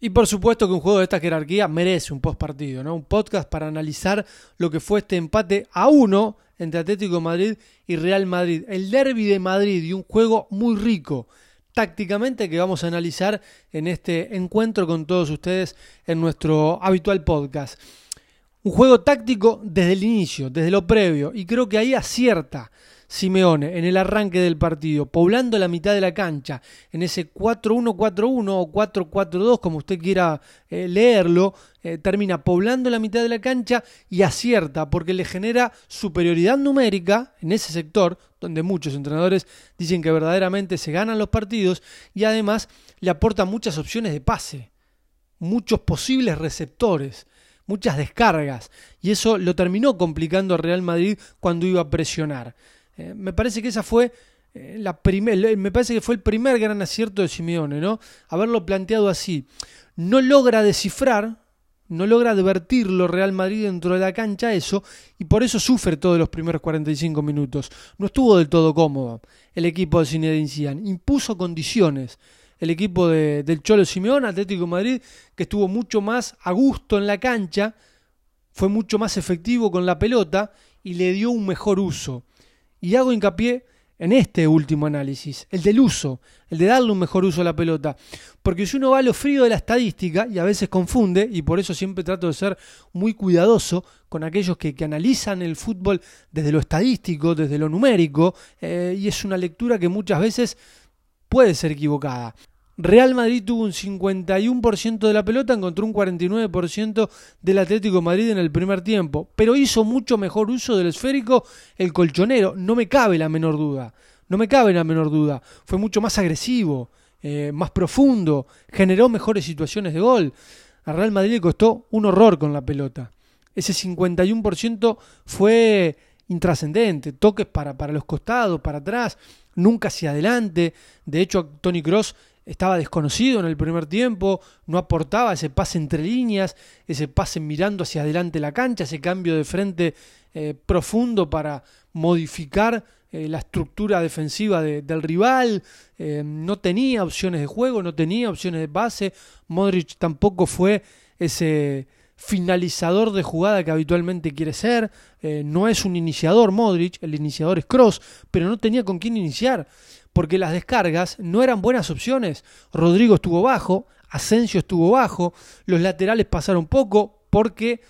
Y por supuesto que un juego de esta jerarquía merece un post partido, ¿no? Un podcast para analizar lo que fue este empate a uno entre Atlético Madrid y Real Madrid. El derby de Madrid y un juego muy rico tácticamente que vamos a analizar en este encuentro con todos ustedes en nuestro habitual podcast. Un juego táctico desde el inicio, desde lo previo, y creo que ahí acierta Simeone en el arranque del partido, poblando la mitad de la cancha, en ese 4-1-4-1 o 4-4-2, como usted quiera eh, leerlo, eh, termina poblando la mitad de la cancha y acierta porque le genera superioridad numérica en ese sector, donde muchos entrenadores dicen que verdaderamente se ganan los partidos, y además le aporta muchas opciones de pase, muchos posibles receptores muchas descargas y eso lo terminó complicando a Real Madrid cuando iba a presionar. Eh, me parece que esa fue eh, la me parece que fue el primer gran acierto de Simeone, ¿no? Haberlo planteado así. No logra descifrar, no logra advertirlo Real Madrid dentro de la cancha eso, y por eso sufre todos los primeros 45 minutos. No estuvo del todo cómodo el equipo de Zinedine Zidane, impuso condiciones. El equipo de, del Cholo Simeone, Atlético Madrid, que estuvo mucho más a gusto en la cancha, fue mucho más efectivo con la pelota y le dio un mejor uso. Y hago hincapié en este último análisis, el del uso, el de darle un mejor uso a la pelota. Porque si uno va a lo frío de la estadística, y a veces confunde, y por eso siempre trato de ser muy cuidadoso con aquellos que, analizan el fútbol desde lo estadístico, desde lo numérico, eh, y es una lectura que muchas veces puede ser equivocada. Real Madrid tuvo un 51% de la pelota, encontró un 49% del Atlético Madrid en el primer tiempo, pero hizo mucho mejor uso del esférico el colchonero, no me cabe la menor duda, no me cabe la menor duda, fue mucho más agresivo, eh, más profundo, generó mejores situaciones de gol. A Real Madrid le costó un horror con la pelota. Ese 51% fue intrascendente, toques para, para los costados, para atrás, nunca hacia adelante. De hecho, Tony Cross estaba desconocido en el primer tiempo, no aportaba ese pase entre líneas, ese pase mirando hacia adelante la cancha, ese cambio de frente eh, profundo para modificar eh, la estructura defensiva del rival, eh, no tenía opciones de juego, no tenía opciones de base, Modric tampoco fue ese finalizador de jugada que habitualmente quiere ser, no es un iniciador Modric, el iniciador es Cross, pero no tenía con quién iniciar porque las descargas no eran buenas opciones. Rodrigo estuvo bajo, Asensio estuvo bajo, los laterales pasaron poco porque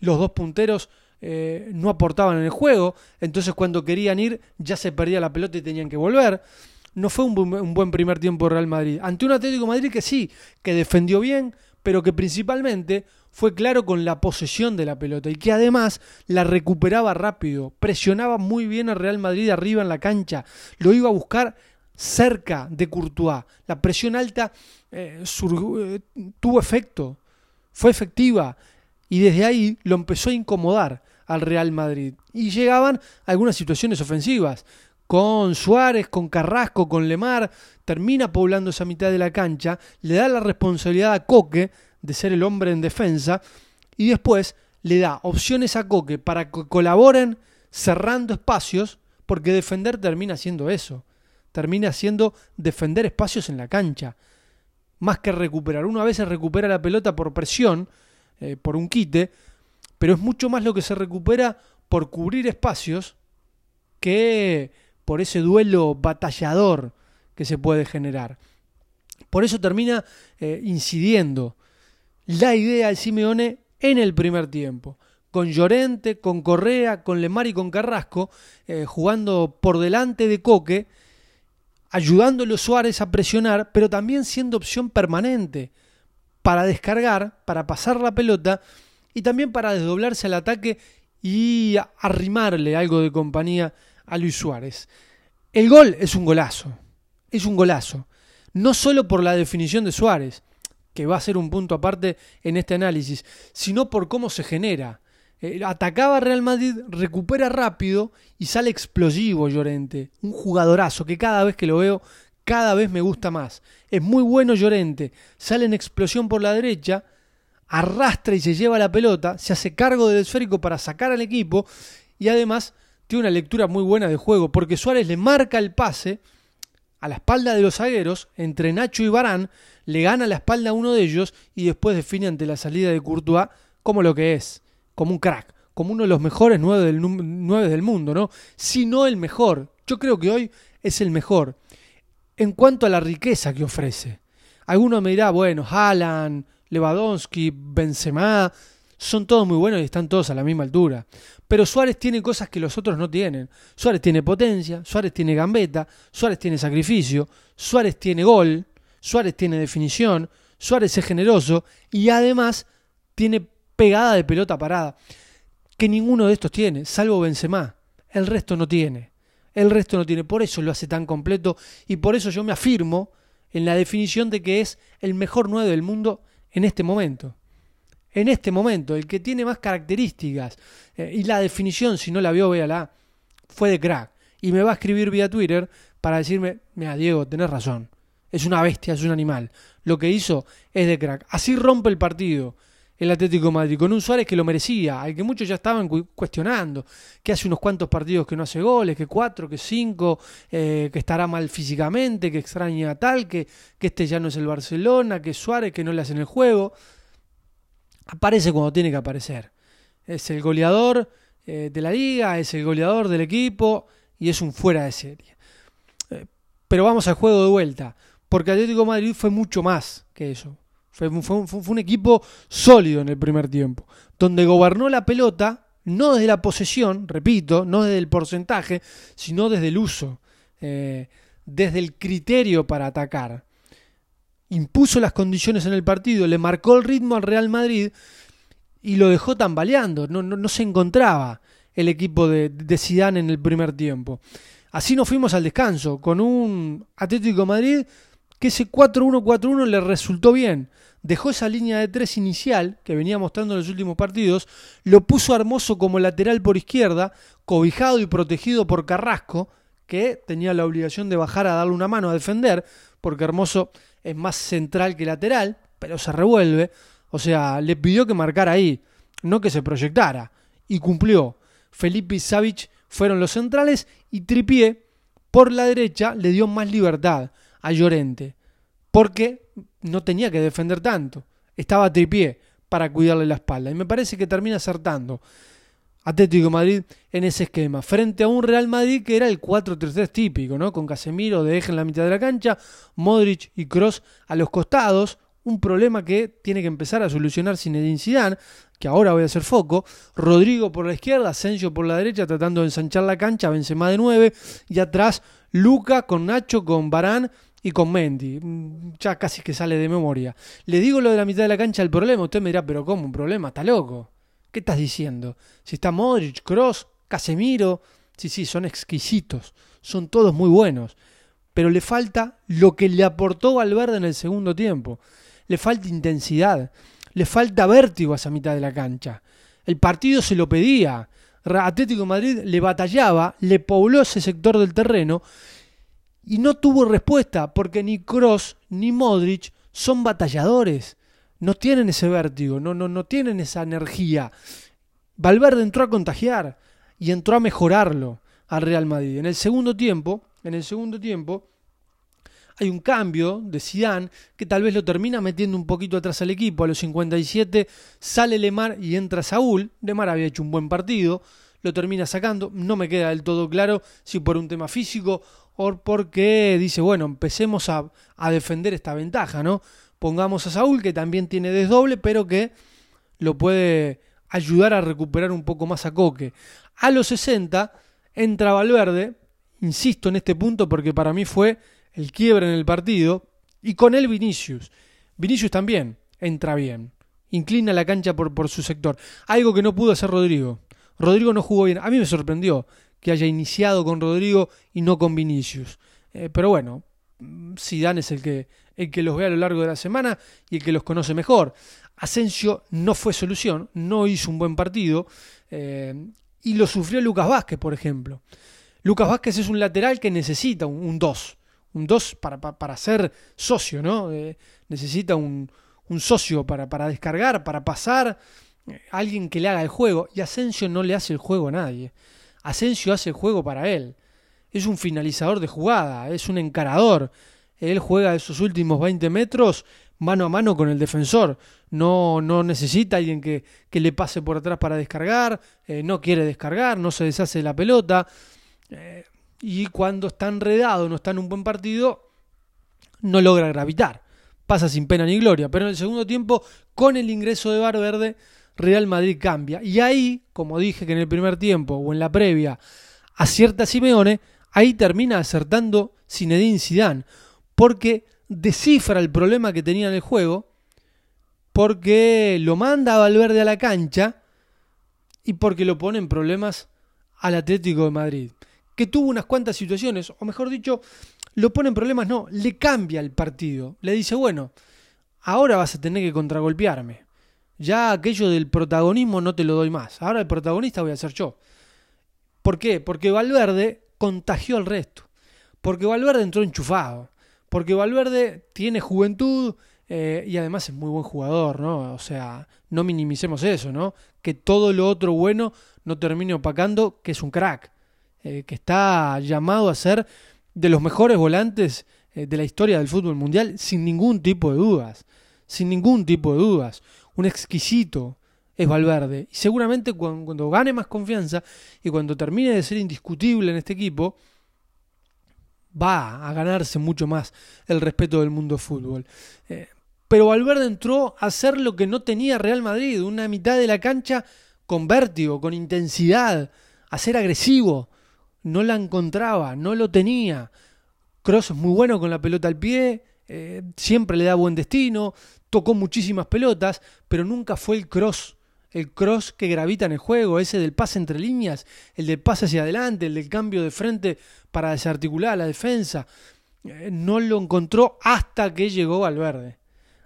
los dos punteros eh, no aportaban en el juego, entonces cuando querían ir ya se perdía la pelota y tenían que volver. No fue un, un buen primer tiempo Real Madrid. Ante un Atlético Madrid que sí, que defendió bien, pero que principalmente fue claro con la posesión de la pelota y que además la recuperaba rápido, presionaba muy bien a Real Madrid arriba en la cancha, lo iba a buscar cerca de Courtois. La presión alta eh, eh, tuvo efecto, fue efectiva y desde ahí lo empezó a incomodar al Real Madrid. Y llegaban algunas situaciones ofensivas. Con Suárez, con Carrasco, con Lemar, termina poblando esa mitad de la cancha, le da la responsabilidad a Coque de ser el hombre en defensa y después le da opciones a Coque para que colaboren cerrando espacios, porque defender termina siendo eso, termina siendo defender espacios en la cancha, más que recuperar. Uno a veces recupera la pelota por presión, eh, por un quite, pero es mucho más lo que se recupera por cubrir espacios que por ese duelo batallador que se puede generar. Por eso termina eh, incidiendo la idea de Simeone en el primer tiempo. Con Llorente, con Correa, con Lemar y con Carrasco, eh, jugando por delante de Coque, ayudándole a Suárez a presionar, pero también siendo opción permanente para descargar, para pasar la pelota y también para desdoblarse al ataque y arrimarle algo de compañía a Luis Suárez. El gol es un golazo, es un golazo, no solo por la definición de Suárez, que va a ser un punto aparte en este análisis, sino por cómo se genera. Eh, atacaba Real Madrid, recupera rápido y sale explosivo Llorente. Un jugadorazo que cada vez que lo veo, cada vez me gusta más. Es muy bueno Llorente. Sale en explosión por la derecha, arrastra y se lleva la pelota, se hace cargo del esférico para sacar al equipo y además tiene una lectura muy buena de juego porque Suárez le marca el pase a la espalda de los zagueros, entre Nacho y Barán, le gana la espalda a uno de ellos y después define ante la salida de Courtois como lo que es, como un crack, como uno de los mejores nueve del, nueve del mundo, ¿no? Si no el mejor. Yo creo que hoy es el mejor. En cuanto a la riqueza que ofrece. Alguno me dirá, bueno, Haaland, Lewandowski, Benzema, son todos muy buenos y están todos a la misma altura. Pero Suárez tiene cosas que los otros no tienen. Suárez tiene potencia, Suárez tiene gambeta, Suárez tiene sacrificio, Suárez tiene gol, Suárez tiene definición, Suárez es generoso y además tiene pegada de pelota parada, que ninguno de estos tiene, salvo Benzema. El resto no tiene. El resto no tiene. Por eso lo hace tan completo y por eso yo me afirmo en la definición de que es el mejor 9 del mundo en este momento. En este momento, el que tiene más características eh, y la definición, si no la vio, véala, fue de crack. Y me va a escribir vía Twitter para decirme, mira Diego, tenés razón. Es una bestia, es un animal. Lo que hizo es de crack. Así rompe el partido el Atlético Madrid, con un Suárez que lo merecía, al que muchos ya estaban cuestionando, que hace unos cuantos partidos que no hace goles, que cuatro, que cinco, eh, que estará mal físicamente, que extraña a tal, que, que este ya no es el Barcelona, que Suárez, que no le hacen el juego. Aparece cuando tiene que aparecer. Es el goleador eh, de la liga, es el goleador del equipo y es un fuera de serie. Eh, pero vamos al juego de vuelta, porque Atlético de Madrid fue mucho más que eso. Fue, un equipo sólido en el primer tiempo, donde gobernó la pelota, no desde la posesión, repito, no desde el porcentaje, sino desde el uso, eh, desde el criterio para atacar. Impuso las condiciones en el partido, le marcó el ritmo al Real Madrid y lo dejó tambaleando. No, no, se encontraba el equipo de, de en el primer tiempo. Así nos fuimos al descanso, con un Atlético Madrid que ese 4-1-4-1 le resultó bien dejó esa línea de tres inicial que venía mostrando en los últimos partidos, lo puso Hermoso como lateral por izquierda, cobijado y protegido por Carrasco, que tenía la obligación de bajar a darle una mano a defender, porque Hermoso es más central que lateral, pero se revuelve. O sea, le pidió que marcara ahí, no que se proyectara. Y cumplió. Felipe y Savic fueron los centrales y Tripié, por la derecha, le dio más libertad a Llorente. Porque no tenía que defender tanto. Estaba tripié para cuidarle la espalda. Y me parece que termina acertando Atlético Madrid en ese esquema. Frente a un Real Madrid que era el 4-3-3 típico, ¿no? Con Casemiro de eje en la mitad de la cancha, Modric y Cross a los costados. Un problema que tiene que empezar a solucionar Zinedine Zidane, que ahora voy a hacer foco. Rodrigo por la izquierda, Asensio por la derecha, tratando de ensanchar la cancha, Benzema de 9. Y atrás, Luca con Nacho, con Barán y con Mendy. Mm, ya casi que sale de memoria. Le digo lo de la mitad de la cancha el problema. Usted me dirá, pero ¿cómo un problema? ¿Está loco? ¿Qué estás diciendo? Si está Modric, Cross, Casemiro. Sí, sí, son exquisitos. Son todos muy buenos. Pero le falta lo que le aportó Valverde en el segundo tiempo. Le falta intensidad. Le falta vértigo a esa mitad de la cancha. El partido se lo pedía. Atlético Madrid le batallaba, le pobló ese sector del terreno y no tuvo respuesta porque ni Cross ni Modric son batalladores. No tienen ese vértigo, no, no, no tienen esa energía. Valverde entró a contagiar y entró a mejorarlo al Real Madrid. En el segundo tiempo, en el segundo tiempo, hay un cambio de Zidane que tal vez lo termina metiendo un poquito atrás al equipo. A los 57 sale Lemar y entra Saúl. Lemar había hecho un buen partido, lo termina sacando. No me queda del todo claro si por un tema físico o porque dice, bueno, empecemos a, defender esta ventaja, ¿no? Pongamos a Saúl, que también tiene desdoble, pero que lo puede ayudar a recuperar un poco más a Coque. A los 60 entra Valverde, insisto en este punto porque para mí fue el quiebre en el partido, y con él Vinicius. Vinicius también entra bien, inclina la cancha por, por su sector, algo que no pudo hacer Rodrigo. Rodrigo no jugó bien, a mí me sorprendió que haya iniciado con Rodrigo y no con Vinicius. Eh, pero bueno, Zidane es el que, el que los ve a lo largo de la semana y el que los conoce mejor. Asensio no fue solución, no hizo un buen partido eh, y lo sufrió Lucas Vázquez, por ejemplo. Lucas Vázquez es un lateral que necesita un 2, un 2 para, para, ser socio, ¿no? Eh, necesita un, un socio para, para, descargar, para pasar, alguien que le haga el juego y Asensio no le hace el juego a nadie. Asensio hace el juego para él. es un finalizador de jugada, es un encarador. Él juega esos últimos 20 metros mano a mano con el defensor. No, no necesita alguien que, que le pase por atrás para descargar, eh, no quiere descargar, no se deshace de la pelota. Eh, y cuando está enredado, no está en un buen partido, no logra gravitar. Pasa sin pena ni gloria. Pero en el segundo tiempo, con el ingreso de Verde Real Madrid cambia. Y ahí, como dije que en el primer tiempo o en la previa, acierta Simeone, ahí termina acertando Zinedine Zidane. Porque descifra el problema que tenía en el juego, porque lo manda a Valverde a la cancha y porque lo pone en problemas al Atlético de Madrid, que tuvo unas cuantas situaciones, o mejor dicho, lo pone en problemas, no, le cambia el partido, le dice, bueno, ahora vas a tener que contragolpearme, ya aquello del protagonismo no te lo doy más, ahora el protagonista voy a ser yo. ¿Por qué? Porque Valverde contagió al resto, porque Valverde entró enchufado, porque Valverde tiene juventud eh, y además es muy buen jugador, ¿no? O sea, no minimicemos eso, ¿no? Que todo lo otro bueno no termine opacando que es un crack, eh, que está llamado a ser de los mejores volantes eh, de la historia del fútbol mundial sin ningún tipo de dudas, sin ningún tipo de dudas. Un exquisito es Valverde. Y seguramente cuando gane más confianza y cuando termine de ser indiscutible en este equipo, va a ganarse mucho más el respeto del mundo fútbol. Eh, pero Valverde entró a hacer lo que no tenía Real Madrid, una mitad de la cancha con vértigo, con intensidad, a ser agresivo. No la encontraba, no lo tenía. Cross es muy bueno con la pelota al pie, eh, siempre le da buen destino, tocó muchísimas pelotas, pero nunca fue el cross el cross que gravita en el juego, ese del pase entre líneas, el del pase hacia adelante, el del cambio de frente para desarticular la defensa. Eh, no lo encontró hasta que llegó Valverde.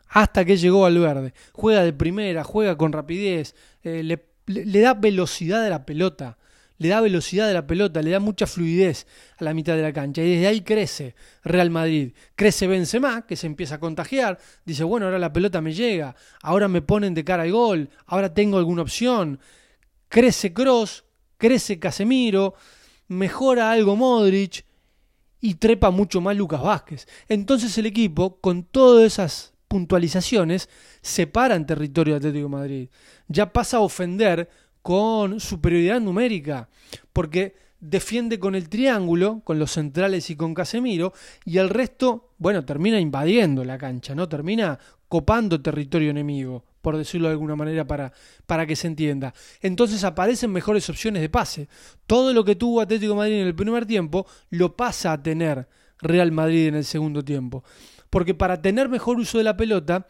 Hasta que llegó Valverde. Juega de primera, juega con rapidez, eh, le, le da velocidad a la pelota le da velocidad a la pelota, le da mucha fluidez a la mitad de la cancha. Y desde ahí crece Real Madrid. Crece Benzema, que se empieza a contagiar. Dice, bueno, ahora la pelota me llega, ahora me ponen de cara al gol, ahora tengo alguna opción. Crece Cross, crece Casemiro, mejora algo Modric y trepa mucho más Lucas Vázquez. Entonces el equipo, con todas esas puntualizaciones, separa en territorio de Atlético Madrid. Ya pasa a ofender con superioridad numérica, porque defiende con el triángulo, con los centrales y con Casemiro, y el resto, bueno, termina invadiendo la cancha, ¿no? Termina copando territorio enemigo, por decirlo de alguna manera para, para que se entienda. Entonces aparecen mejores opciones de pase. Todo lo que tuvo Atlético Madrid en el primer tiempo lo pasa a tener Real Madrid en el segundo tiempo. Porque para tener mejor uso de la pelota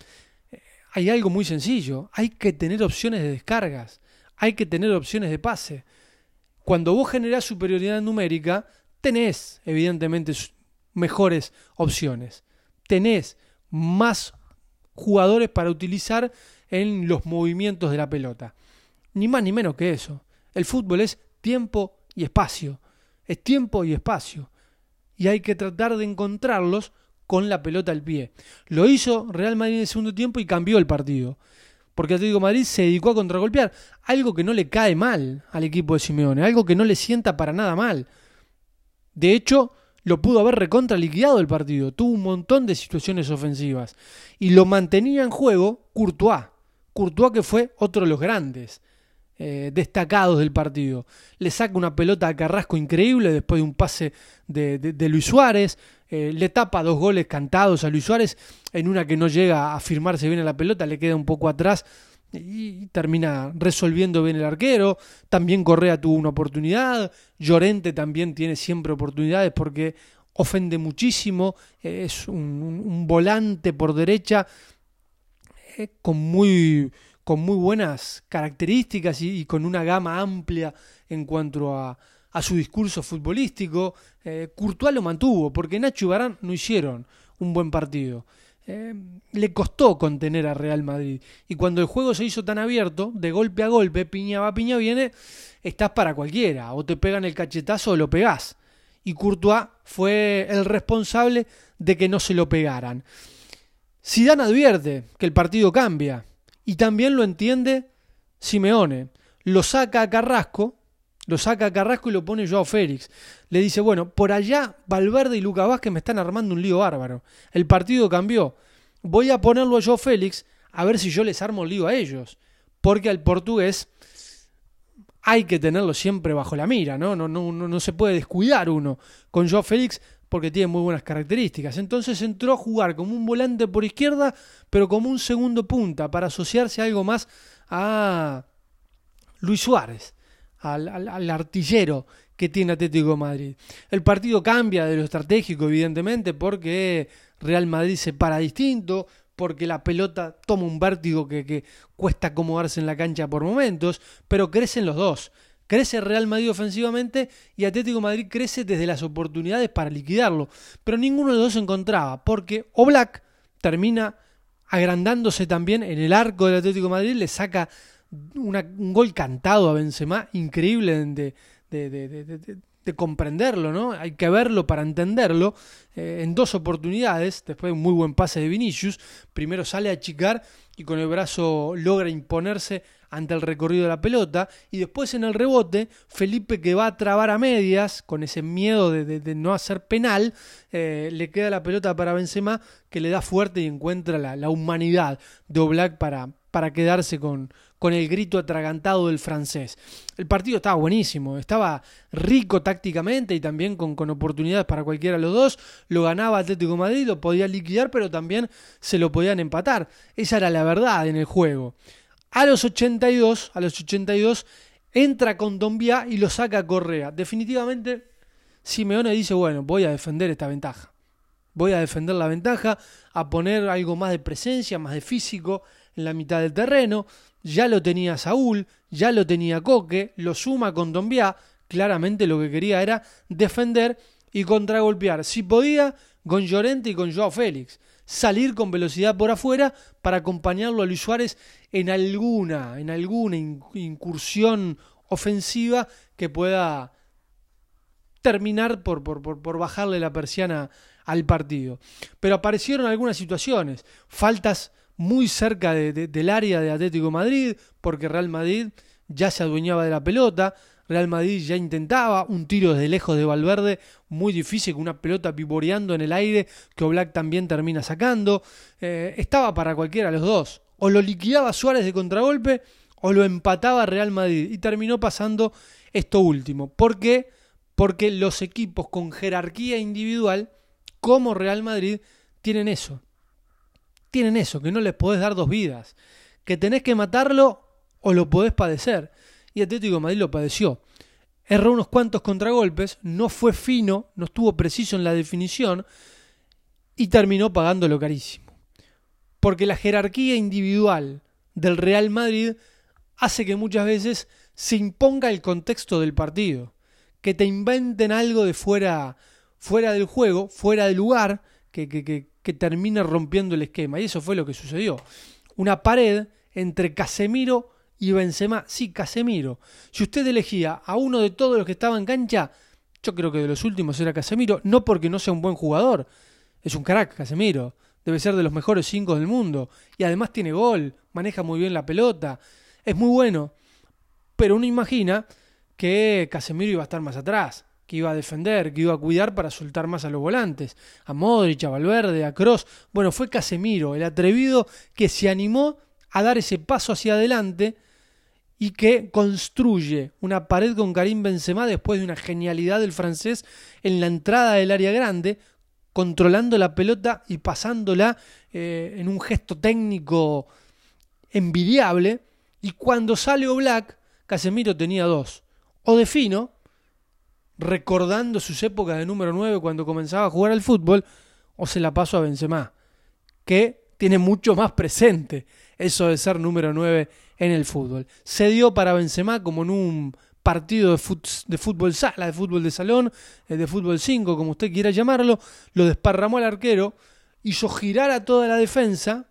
eh, hay algo muy sencillo, hay que tener opciones de descargas hay que tener opciones de pase. Cuando vos generás superioridad numérica, tenés evidentemente mejores opciones. Tenés más jugadores para utilizar en los movimientos de la pelota. Ni más ni menos que eso. El fútbol es tiempo y espacio. Es tiempo y espacio. Y hay que tratar de encontrarlos con la pelota al pie. Lo hizo Real Madrid en el segundo tiempo y cambió el partido porque Atlético Madrid se dedicó a contragolpear, algo que no le cae mal al equipo de Simeone, algo que no le sienta para nada mal. De hecho, lo pudo haber recontra liquidado el partido, tuvo un montón de situaciones ofensivas y lo mantenía en juego Courtois, Courtois que fue otro de los grandes. Eh, destacados del partido. Le saca una pelota a Carrasco increíble después de un pase de, Luis Suárez. Eh, le tapa dos goles cantados a Luis Suárez en una que no llega a firmarse bien a la pelota, le queda un poco atrás y termina resolviendo bien el arquero. También Correa tuvo una oportunidad. Llorente también tiene siempre oportunidades porque ofende muchísimo. Es un, volante por derecha eh, con muy con muy buenas características y, con una gama amplia en cuanto a, su discurso futbolístico. Eh, Courtois lo mantuvo, porque Nacho y Barán no hicieron un buen partido. Eh, le costó contener a Real Madrid. Y cuando el juego se hizo tan abierto, de golpe a golpe, piña va, piña viene, estás para cualquiera. O te pegan el cachetazo o lo pegás. Y Courtois fue el responsable de que no se lo pegaran. Zidane advierte que el partido cambia, y también lo entiende Simeone. Lo saca a Carrasco, Lo saca Carrasco y lo pone Joao Félix. Le dice, bueno, por allá Valverde y Luca Vázquez me están armando un lío bárbaro. El partido cambió. Voy a ponerlo a Joao Félix a ver si yo les armo el lío a ellos. Porque al portugués hay que tenerlo siempre bajo la mira, ¿no? No, no, no, no se puede descuidar uno. Con Joao Félix porque tiene muy buenas características. Entonces entró a jugar como un volante por izquierda, pero como un segundo punta, para asociarse algo más a Luis Suárez, al, artillero que tiene Atlético Madrid. El partido cambia de lo estratégico, evidentemente, porque Real Madrid se para distinto, porque la pelota toma un vértigo que, que cuesta acomodarse en la cancha por momentos, pero crecen los dos. Crece Real Madrid ofensivamente y Atlético Madrid crece desde las oportunidades para liquidarlo. Pero ninguno de los dos se encontraba, porque Oblak termina agrandándose también en el arco del Atlético Madrid, le saca un gol cantado a Benzema, increíble de, de, comprenderlo, ¿no? Hay que verlo para entenderlo. Eh, en dos oportunidades, después de un muy buen pase de Vinicius, primero sale a achicar y con el brazo logra imponerse ante el recorrido de la pelota y después en el rebote Felipe que va a trabar a medias con ese miedo de, no hacer penal eh, le queda la pelota para Benzema que le da fuerte y encuentra la, humanidad de Oblak para, para quedarse con, con el grito atragantado del francés. El partido estaba buenísimo, estaba rico tácticamente y también con, con, oportunidades para cualquiera de los dos. Lo ganaba Atlético Madrid, lo podía liquidar, pero también se lo podían empatar. Esa era la verdad en el juego. A los 82, a los 82, entra con Dombia y lo saca a Correa. Definitivamente, Simeone dice, bueno, voy a defender esta ventaja. Voy a defender la ventaja, a poner algo más de presencia, más de físico en la mitad del terreno. Ya lo tenía Saúl, ya lo tenía Coque, lo suma con Dombia. Claramente lo que quería era defender y contragolpear. Si podía, con Llorente y con Joao Félix salir con velocidad por afuera para acompañarlo a Luis Suárez en alguna, en alguna incursión ofensiva que pueda terminar por, por, por, bajarle la persiana al partido. Pero aparecieron algunas situaciones, faltas muy cerca del área de Atlético Madrid, porque Real Madrid ya se adueñaba de la pelota, Real Madrid ya intentaba un tiro desde lejos de Valverde, muy difícil, con una pelota pivoreando en el aire que Oblak también termina sacando. Eh, estaba para cualquiera de los dos. O lo liquidaba Suárez de contragolpe o lo empataba Real Madrid. Y terminó pasando esto último. ¿Por qué? Porque los equipos con jerarquía individual, como Real Madrid, tienen eso. Tienen eso, que no les podés dar dos vidas. Que tenés que matarlo o lo podés padecer y Atlético de Madrid lo padeció. Erró unos cuantos contragolpes, no fue fino, no estuvo preciso en la definición y terminó pagándolo carísimo. Porque la jerarquía individual del Real Madrid hace que muchas veces se imponga el contexto del partido, que te inventen algo de fuera, fuera del juego, fuera del lugar, que, que termine rompiendo el esquema. Y eso fue lo que sucedió. Una pared entre Casemiro y Benzema, sí, Casemiro. Si usted elegía a uno de todos los que estaban en cancha, yo creo que de los últimos era Casemiro, no porque no sea un buen jugador, es un crack Casemiro, debe ser de los mejores cinco del mundo, y además tiene gol, maneja muy bien la pelota, es muy bueno, pero uno imagina que Casemiro iba a estar más atrás, que iba a defender, que iba a cuidar para soltar más a los volantes, a Modric, a Valverde, a Cross. Bueno, fue Casemiro, el atrevido que se animó a dar ese paso hacia adelante y que construye una pared con Karim Benzema después de una genialidad del francés en la entrada del área grande, controlando la pelota y pasándola eh, en un gesto técnico envidiable. Y cuando sale Black, Casemiro tenía dos. O de fino, recordando sus épocas de número 9 cuando comenzaba a jugar al fútbol, o se la pasó a Benzema, que tiene mucho más presente eso de ser número 9 en el fútbol. Se dio para Benzema como en un partido de, fútbol sala, de fútbol de salón, eh, de fútbol 5, como usted quiera llamarlo, lo desparramó al arquero, hizo girar a toda la defensa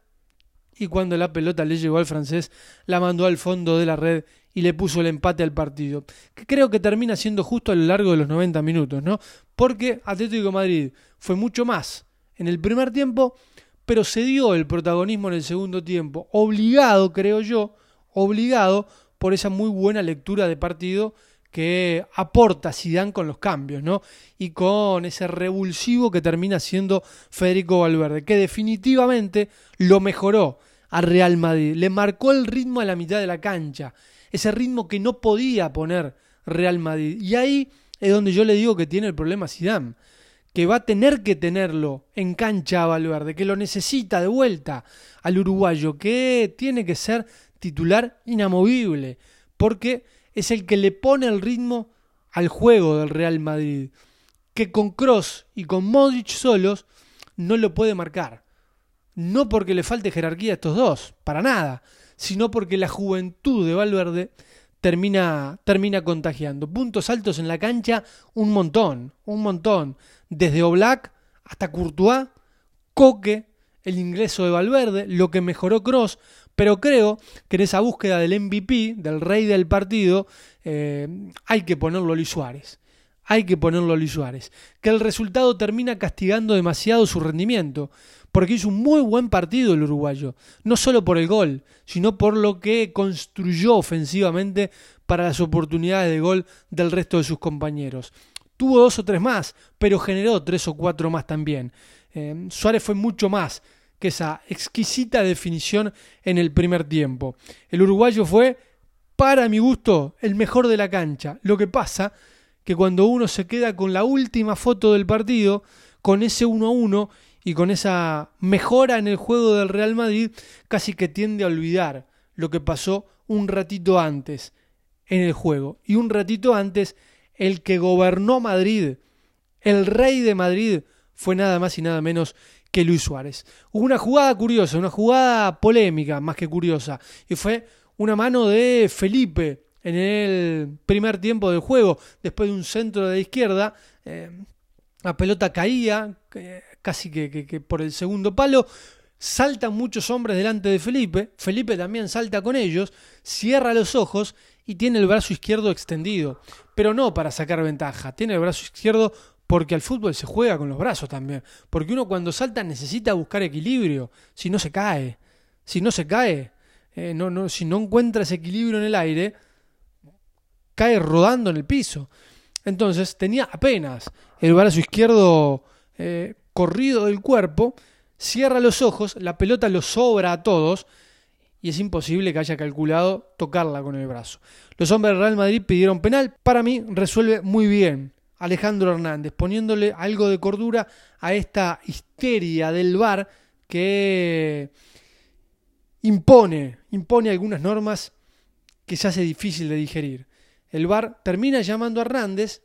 y cuando la pelota le llegó al francés, la mandó al fondo de la red y le puso el empate al partido. Que creo que termina siendo justo a lo largo de los 90 minutos, ¿no? Porque Atlético Madrid fue mucho más en el primer tiempo, pero se dio el protagonismo en el segundo tiempo, obligado, creo yo, obligado por esa muy buena lectura de partido que aporta Zidane con los cambios, ¿no? Y con ese revulsivo que termina siendo Federico Valverde, que definitivamente lo mejoró al Real Madrid, le marcó el ritmo a la mitad de la cancha, ese ritmo que no podía poner Real Madrid. Y ahí es donde yo le digo que tiene el problema Zidane, que va a tener que tenerlo en cancha a Valverde, que lo necesita de vuelta al uruguayo, que tiene que ser titular inamovible, porque es el que le pone el ritmo al juego del Real Madrid, que con Cross y con Modric solos no lo puede marcar. No porque le falte jerarquía a estos dos, para nada, sino porque la juventud de Valverde termina, termina contagiando. Puntos altos en la cancha, un montón, un montón. Desde Oblak hasta Courtois, Coque, el ingreso de Valverde, lo que mejoró Cross, pero creo que en esa búsqueda del MVP, del rey del partido, eh, hay que ponerlo Luis Suárez. Hay que ponerlo Luis Suárez. Que el resultado termina castigando demasiado su rendimiento. Porque hizo un muy buen partido el uruguayo. No solo por el gol, sino por lo que construyó ofensivamente para las oportunidades de gol del resto de sus compañeros. Tuvo dos o tres más, pero generó tres o cuatro más también. Eh, Suárez fue mucho más que esa exquisita definición en el primer tiempo. El uruguayo fue, para mi gusto, el mejor de la cancha. Lo que pasa que cuando uno se queda con la última foto del partido, con ese 1 a 1 y con esa mejora en el juego del Real Madrid, casi que tiende a olvidar lo que pasó un ratito antes en el juego. Y un ratito antes, el que gobernó Madrid, el rey de Madrid, fue nada más y nada menos que Luis Suárez. Hubo una jugada curiosa, una jugada polémica más que curiosa, y fue una mano de Felipe en el primer tiempo del juego, después de un centro de izquierda, eh, la pelota caía casi que, por el segundo palo, saltan muchos hombres delante de Felipe, Felipe también salta con ellos, cierra los ojos y tiene el brazo izquierdo extendido, pero no para sacar ventaja, tiene el brazo izquierdo porque al fútbol se juega con los brazos también. Porque uno cuando salta necesita buscar equilibrio. Si no se cae. Si no se cae. Eh, no, no, si no encuentra ese equilibrio en el aire, cae rodando en el piso. Entonces tenía apenas el brazo izquierdo eh, corrido del cuerpo, cierra los ojos, la pelota lo sobra a todos y es imposible que haya calculado tocarla con el brazo. Los hombres del Real Madrid pidieron penal, para mí resuelve muy bien Alejandro Hernández, poniéndole algo de cordura a esta histeria del VAR que impone, impone algunas normas que se hace difícil de digerir. El VAR termina llamando a Hernández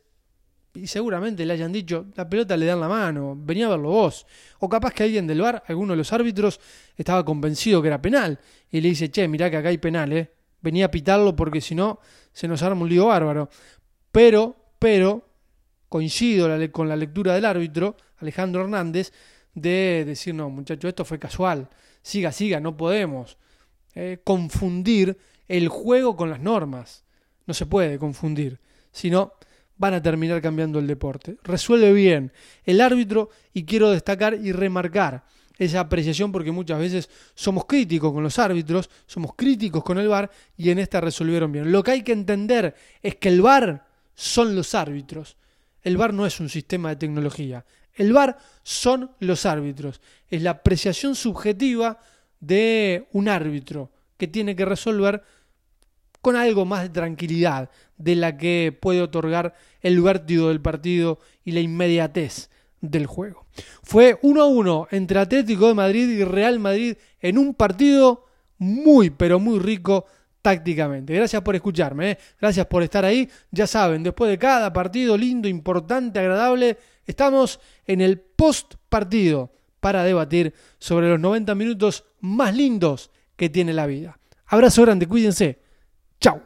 y seguramente le hayan dicho, la pelota le dan la mano, venía a verlo vos. O capaz que alguien del VAR, alguno de los árbitros, estaba convencido que era penal y le dice, che, mirá que acá hay penal, ¿eh? venía a pitarlo porque si no se nos arma un lío bárbaro. Pero, pero, coincido con la lectura del árbitro, Alejandro Hernández, de decir, no, muchacho, esto fue casual, siga, siga, no podemos eh, confundir el juego con las normas. No se puede confundir, sino van a terminar cambiando el deporte. Resuelve bien el árbitro y quiero destacar y remarcar esa apreciación porque muchas veces somos críticos con los árbitros, somos críticos con el VAR y en esta resolvieron bien. Lo que hay que entender es que el VAR son los árbitros el VAR no es un sistema de tecnología. El VAR son los árbitros. Es la apreciación subjetiva de un árbitro que tiene que resolver con algo más de tranquilidad de la que puede otorgar el vértigo del partido y la inmediatez del juego. Fue 1 a 1 entre Atlético de Madrid y Real Madrid en un partido muy pero muy rico tácticamente. Gracias por escucharme, ¿eh? gracias por estar ahí. Ya saben, después de cada partido lindo, importante, agradable, estamos en el post partido para debatir sobre los 90 minutos más lindos que tiene la vida. Abrazo grande, cuídense. Chao.